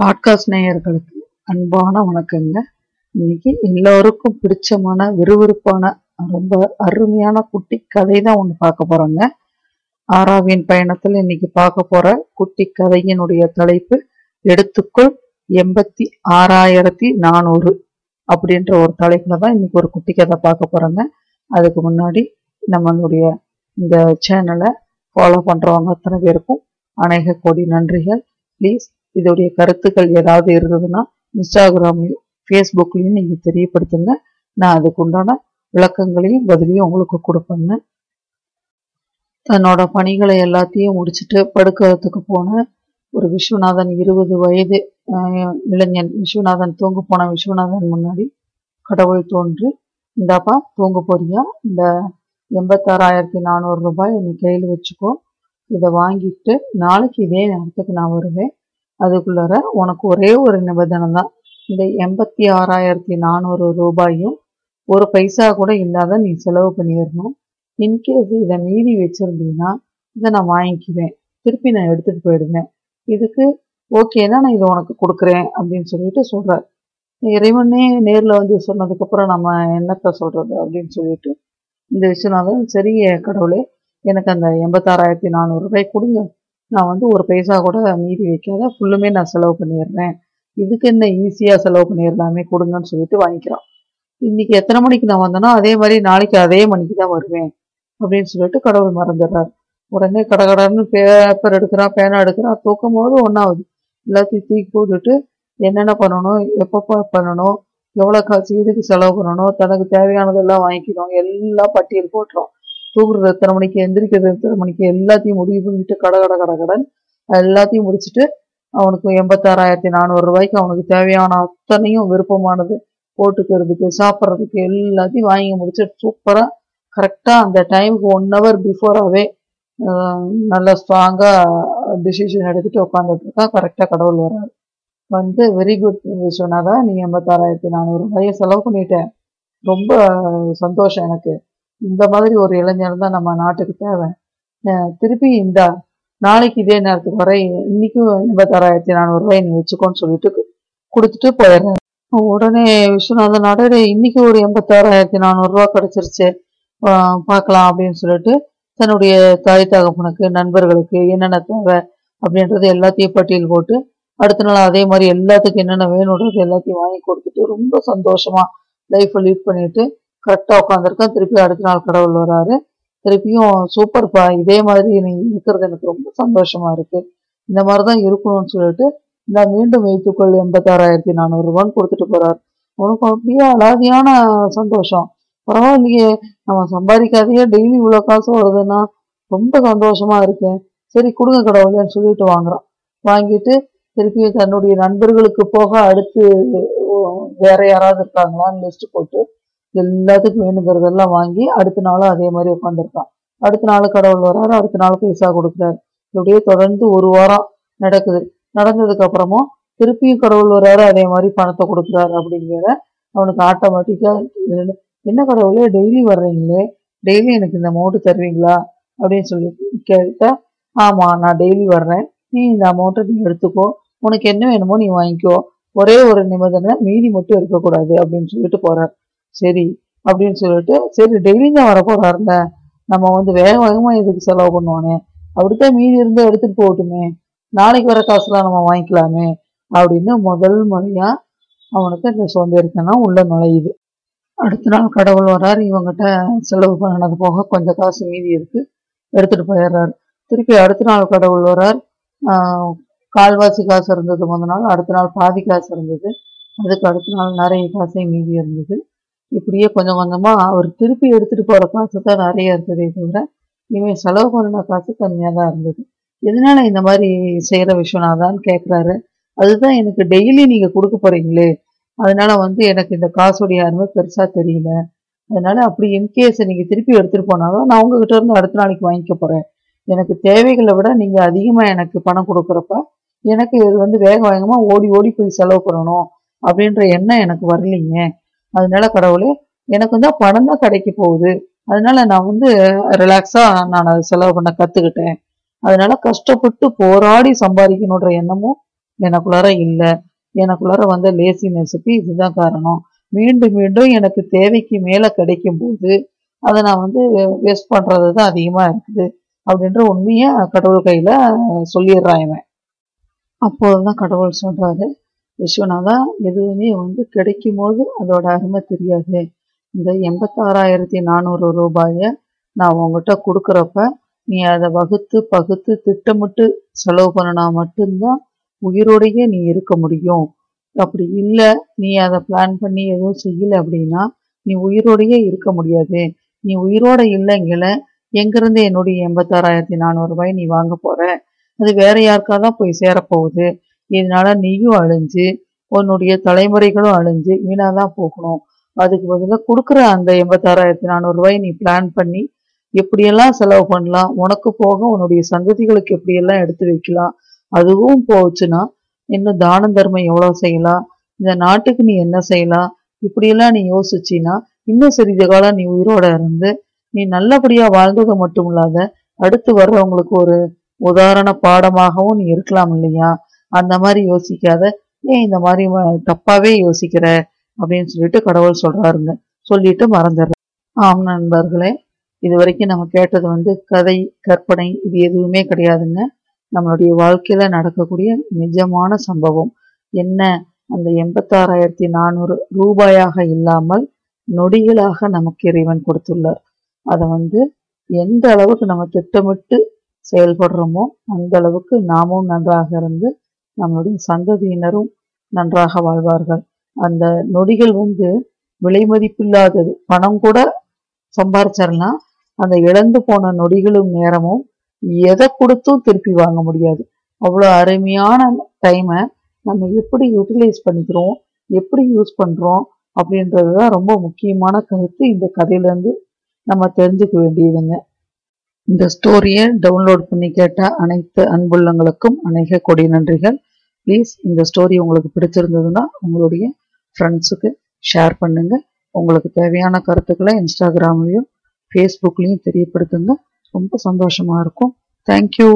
Podcast நேயர்களுக்கு அன்பான வணக்கங்க. இன்னைக்கு எல்லோருக்கும் பிடிச்சமான விறுவிறுப்பான ரொம்ப அருமையான குட்டி கதை தான் ஒன்று பார்க்க போறோங்க. ஆறாவின் பயணத்தில் இன்னைக்கு பார்க்க போற குட்டி கதையினுடைய தலைப்பு எடுத்துக்கொள் எண்பத்தி ஆறாயிரத்தி நானூறு அப்படின்ற ஒரு தலைப்புல தான் இன்னைக்கு ஒரு குட்டி கதை பார்க்க போறோங்க. அதுக்கு முன்னாடி நம்மளுடைய இந்த சேனலை ஃபாலோ பண்றவங்க அத்தனை பேருக்கும் அநேக கோடி நன்றிகள். ப்ளீஸ் இதோடைய கருத்துக்கள் ஏதாவது இருந்ததுன்னா இன்ஸ்டாகிராம்லையும் ஃபேஸ்புக்லையும் நீங்கள் தெரியப்படுத்துங்க. நான் அதுக்கு உண்டான விளக்கங்களையும் பதிலையும் உங்களுக்கு கொடுப்பேங்க. தன்னோட பணிகளை எல்லாத்தையும் முடிச்சுட்டு படுக்கிறதுக்கு போன ஒரு விஸ்வநாதன் இருபது வயது இளைஞன் விஸ்வநாதன் தூங்க போன விஸ்வநாதன் முன்னாடி கடவுள் தோன்றி இந்தாப்பா தூங்க போறியா? இந்த எண்பத்தாறாயிரத்தி நானூறு ரூபாய் நீ கையில் வச்சுக்கோ. இதை வாங்கிட்டு நாளைக்கு இதே நேரத்துக்கு நான் வருவேன். அதுக்குள்ளார உனக்கு ஒரே ஒரு நிபந்தனை தான் இந்த எண்பத்தி ஆறாயிரத்தி நானூறு ரூபாயும் ஒரு பைசா கூட இல்லாத நீ செலவு பண்ணிடணும். இன்கேஸ் இதை மீதி வச்சிருந்தீங்கன்னா இதை நான் வாங்கிக்குவேன் திருப்பி நான் எடுத்துட்டு போயிடுவேன். இதுக்கு ஓகேன்னா நான் இதை உனக்கு கொடுக்குறேன் அப்படின்னு சொல்லிட்டு சொல்கிறார் இறைவனே நேரில் வந்து சொன்னதுக்கப்புறம் நம்ம என்னத்த சொல்கிறது அப்படின்னு சொல்லிட்டு இந்த விஸ்வநாதன் சரி கடவுளே எனக்கு அந்த எண்பத்தாறாயிரத்தி நானூறு ரூபாய் கொடுங்க. நான் வந்து ஒரு பைசா கூட மீதி வைக்காத ஃபுல்லுமே நான் செலவு பண்ணிடுறேன். இதுக்கு என்ன ஈஸியாக செலவு பண்ணிடலாமே கொடுங்கன்னு சொல்லிட்டு வாங்கிக்கிறான் இன்னைக்கு எத்தனை மணிக்கு நான் வந்தேனோ அதே மாதிரி நாளைக்கு அதே மணிக்கு தான் வருவேன் அப்படின்னு சொல்லிட்டு கடவுள் மறந்துடுறாரு. உடனே கடகடன்னு பேப்பர் எடுக்கிறான் பேனா எடுக்கிறான் தூக்கும் போது ஒன்றாவது எல்லாத்தையும் தூக்கி போட்டுட்டு என்னென்ன பண்ணணும் எப்பப்போ பண்ணணும் எவ்வளோ காசு இதுக்கு செலவு பண்ணணும் தனக்கு தேவையானதெல்லாம் வாங்கிக்கணும் எல்லாம் பட்டியல் போட்டுரும் தூங்குறது எத்தனை மணிக்கு? எந்திரிக்கிறது எத்தனை மணிக்கு? எல்லாத்தையும் முடிவு பண்ணிட்டு கட கட கட கடன் எல்லாத்தையும் முடிச்சுட்டு அவனுக்கு எண்பத்தாறாயிரத்தி நானூறு ரூபாய்க்கு அவனுக்கு தேவையான அத்தனையும் விருப்பமானது போட்டுக்கிறதுக்கு சாப்பிட்றதுக்கு எல்லாத்தையும் வாங்கி முடிச்சு சூப்பராக கரெக்டாக அந்த டைமுக்கு ஒன் ஹவர் பிஃபோராகவே நல்லா ஸ்ட்ராங்காக டிசிஷன் எடுத்துட்டு உட்காந்துட்டு இருக்கா கரெக்டாக கடவுள் வராது வந்து வெரி குட் சொன்னாதான் நீ எண்பத்தாறாயிரத்தி நானூறு ரூபாயை செலவு பண்ணிட்டேன் ரொம்ப சந்தோஷம் எனக்கு. இந்த மாதிரி ஒரு இளைஞர் தான் நம்ம நாட்டுக்கு தேவை. திருப்பி இந்த நாளைக்கு இதே நேரத்துக்கு வரை இன்னைக்கும் எண்பத்தாறாயிரத்தி நானூறு ரூபாய் நீ வச்சுக்கோன்னு சொல்லிட்டு கொடுத்துட்டு போயிடுறேன். உடனே விஸ்வநாதன் அடடே இன்னைக்கு ஒரு எண்பத்தாறாயிரத்தி நானூறுரூவா ரூபாய் கிடைச்சிருச்சு. பார்க்கலாம் அப்படின்னு சொல்லிட்டு தன்னுடைய தாய் தகப்பனுக்கு நண்பர்களுக்கு என்னென்ன தேவை அப்படின்றது எல்லாத்தையும் பட்டியல் போட்டு அடுத்த நாள் அதே மாதிரி எல்லாத்துக்கும் என்னென்ன வேணுன்றது எல்லாத்தையும் வாங்கி கொடுத்துட்டு ரொம்ப சந்தோஷமா லைஃப்பை லீட் பண்ணிட்டு கரெக்டாக உட்காந்துருக்கேன் திருப்பி அடுத்த நாள் கடவுள் வராரு. திருப்பியும் சூப்பர்ப்பா இதே மாதிரி நீ இருக்கிறது எனக்கு ரொம்ப சந்தோஷமா இருக்கு. இந்த மாதிரி தான் இருக்கணும்னு சொல்லிட்டு இந்த மீண்டும் வைத்துக்கொள் எண்பத்தாறாயிரத்தி நானூறு ரூபான்னு கொடுத்துட்டு போறாரு. உனக்கு அப்படியே அலாதியான சந்தோஷம். பரவாயில்லையே நம்ம சம்பாதிக்காதையே டெய்லி இவ்வளோ காசு வருதுன்னா ரொம்ப சந்தோஷமா இருக்கேன் சரி கொடுங்க கடவுளேன்னு சொல்லிட்டு வாங்குறான். வாங்கிட்டு திருப்பி தன்னுடைய நண்பர்களுக்கு போக அடுத்து வேற யாராவது இருக்காங்களான்னு லிஸ்ட் போட்டு எல்லாத்துக்கும் வேணுங்கிறதெல்லாம் வாங்கி அடுத்த நாளும் அதே மாதிரி உட்காந்துருக்கான் அடுத்த நாள் கடவுள் வர்றாரு அடுத்த நாள் பைசா கொடுக்குறாரு. இப்படியே தொடர்ந்து ஒரு வாரம் நடக்குது. நடந்ததுக்கு அப்புறமும் திருப்பியும் கடவுள் வர்றாரு அதே மாதிரி பணத்தை கொடுக்குறாரு அப்படிங்கிற அவனுக்கு ஆட்டோமேட்டிக்காக என்ன கடவுளே டெய்லி வர்றீங்களே டெய்லி எனக்கு இந்த அமௌண்ட்டு தருவீங்களா? அப்படின்னு சொல்லி கேட்டா ஆமாம் நான் டெய்லி வர்றேன். நீ இந்த அமௌண்ட்டை நீ எடுத்துக்கோ. உனக்கு என்ன வேணுமோ நீ வாங்கிக்கோ. ஒரே ஒரு நிபந்தனை மீதி மட்டும் இருக்கக்கூடாது அப்படின்னு சொல்லிட்டு போகிறார் சரி அப்படின்னு சொல்லிட்டு சரி டெய்லியும் தான் வரப்போறாருல நம்ம வந்து வேக வேகமாக இதுக்கு செலவு பண்ணுவானே? அப்படித்தான் மீதி இருந்து எடுத்துகிட்டு போகட்டுமே. நாளைக்கு வர காசுலாம் நம்ம வாங்கிக்கலாமே அப்படின்னு முதல் முறையாக அவனுக்கு இந்த சோம்பேறித்தனம் உள்ள நுழையுது. அடுத்த நாள் கடவுள் வராரு இவங்ககிட்ட செலவு பண்ணினது போக கொஞ்சம் காசு மீதி இருக்கு எடுத்துகிட்டு போயிடுறாரு. திருப்பி அடுத்த நாள் கடவுள் வர்றார் கால்வாசி காசு இருந்தது முத நாள் அடுத்த நாள் பாதி காசு இருந்தது அதுக்கு அடுத்த நாள் நிறைய காசே மீதி இருந்தது. இப்படியே கொஞ்சம் கொஞ்சமாக அவர் திருப்பி எடுத்துகிட்டு போகிற காசு தான் நிறைய இருந்ததே தவிர இவன் செலவு பண்ணின காசு கம்மியாக தான் இருந்தது. எதனால இந்த மாதிரி செய்கிற விஷயோனாதான்னு கேட்குறாரு அதுதான் எனக்கு டெய்லி நீங்கள் கொடுக்க போகிறீங்களே அதனால வந்து எனக்கு இந்த காசுடைய அருமை பெருசாக தெரியல. அதனால அப்படி இன்கேஸ் நீங்கள் திருப்பி எடுத்துகிட்டு போனாலும் நான் உங்ககிட்ட இருந்து அடுத்த நாளைக்கு வாங்கிக்க போகிறேன் எனக்கு தேவைகளை விட நீங்கள் அதிகமாக எனக்கு பணம் கொடுக்குறப்ப எனக்கு இது வந்து வேக வேகமாக ஓடி ஓடி போய் செலவு பண்ணணும் அப்படின்ற எண்ணம் எனக்கு வரலைங்க. அதனால கடவுளே எனக்கு வந்து பணம் தான் கிடைக்க போகுது. அதனால நான் வந்து ரிலாக்ஸா நான் அதை செலவு பண்ண கத்துக்கிட்டேன். அதனால கஷ்டப்பட்டு போராடி சம்பாதிக்கணுன்ற எண்ணமும் எனக்குள்ளார இல்லை. எனக்குள்ளார வந்த லேசினஸுக்கு இதுதான் காரணம். மீண்டும் மீண்டும் எனக்கு தேவைக்கு மேலே கிடைக்கும் போது அதை நான் வந்து வேஸ்ட் பண்ணுறது தான் அதிகமாக இருக்குது. அப்படின்ற உண்மையை கடவுள் கையில் சொல்லிடுறான் இவன். அப்போதுதான் கடவுள் சொல்கிறாரு விஸ்வநாதா எதுவுமே வந்து கிடைக்கும் போது அதோட அருமை தெரியாது. இந்த எண்பத்தாறாயிரத்தி நானூறு ரூபாயை நான் உங்ககிட்ட கொடுக்குறப்ப நீ அதை வகுத்து பகுத்து திட்டமிட்டு செலவு பண்ணினா மட்டும்தான் உயிரோடையே நீ இருக்க முடியும். அப்படி இல்லை நீ அதை பிளான் பண்ணி எதுவும் செய்யல அப்படின்னா நீ உயிரோடையே இருக்க முடியாது. நீ உயிரோட இல்லைங்கள எங்கிருந்து என்னுடைய எண்பத்தாறாயிரத்தி நானூறு ரூபாய் நீ வாங்க போகிற அது வேற யாருக்காக தான் போய் சேரப்போகுது. இதனால நீயும் அழிஞ்சு உன்னுடைய தலைமுறைகளும் அழிஞ்சு வீணாக தான் போகணும். அதுக்கு பதிலாக கொடுக்குற அந்த எண்பத்தாறாயிரத்தி நானூறுரூவாய் நீ பிளான் பண்ணி எப்படியெல்லாம் செலவு பண்ணலாம் உனக்கு போக உன்னுடைய சந்ததிகளுக்கு எப்படியெல்லாம் எடுத்து வைக்கலாம் அதுவும் போச்சுன்னா இன்னும் தான தர்மம் எவ்வளோ செய்யலாம் இந்த நாட்டுக்கு நீ என்ன செய்யலாம் இப்படியெல்லாம் நீ யோசிச்சின்னா இன்னும் சிறிது காலம் நீ உயிரோட இருந்து நீ நல்லபடியாக வாழ்ந்தது மட்டும் இல்லாத அடுத்து வர்றவங்களுக்கு ஒரு உதாரண பாடமாகவும் நீ இருக்கலாம் இல்லையா? அந்த மாதிரி யோசிக்காத ஏன் இந்த மாதிரி தப்பாவே யோசிக்கிற அப்படின்னு சொல்லிட்டு கடவுள் சொல்றாருங்க. சொல்லிட்டு மறந்துடுற ஆம் நண்பர்களே இது வரைக்கும் நம்ம கேட்டது வந்து கதை கற்பனை இது எதுவுமே கிடையாதுங்க. நம்மளுடைய வாழ்க்கையில நடக்கக்கூடிய நிஜமான சம்பவம். என்ன? அந்த எண்பத்தாறாயிரத்தி நானூறு ரூபாயாக இல்லாமல் நொடிகளாக நமக்கு இறைவன் கொடுத்துள்ளார். அதை வந்து எந்த அளவுக்கு நம்ம திட்டமிட்டு செயல்படுறோமோ அந்த அளவுக்கு நாமும் நன்றாக இருந்து நம்மளுடைய சந்ததியினரும் நன்றாக வாழ்வார்கள். அந்த நொடிகள் வந்து விலை மதிப்பில்லாதது. பணம் கூட சம்பாரிச்சிடலாம் அந்த இழந்து போன நொடிகளும் நேரமும் எதை கொடுத்தும் திருப்பி வாங்க முடியாது. அவ்வளோ அருமையான டைமை நம்ம எப்படி யூட்டிலைஸ் பண்ணிக்கிறோம் எப்படி யூஸ் பண்ணுறோம் அப்படின்றது தான் ரொம்ப முக்கியமான கருத்து. இந்த கதையிலேருந்து நம்ம தெரிஞ்சுக்க வேண்டியதுங்க. இந்த ஸ்டோரியை டவுன்லோட் பண்ணி கேட்ட அனைத்து அன்புள்ளங்களுக்கும் அநேக கொடி நன்றிகள். ப்ளீஸ் இந்த ஸ்டோரி உங்களுக்கு பிடிச்சிருந்ததுன்னா உங்களுடைய ஃப்ரெண்ட்ஸுக்கு ஷேர் பண்ணுங்கள் உங்களுக்கு தேவையான கருத்துக்களை இன்ஸ்டாகிராம்லேயும் ஃபேஸ்புக்லேயும் தெரியப்படுத்துங்க. ரொம்ப சந்தோஷமாக இருக்கும். தேங்க்யூ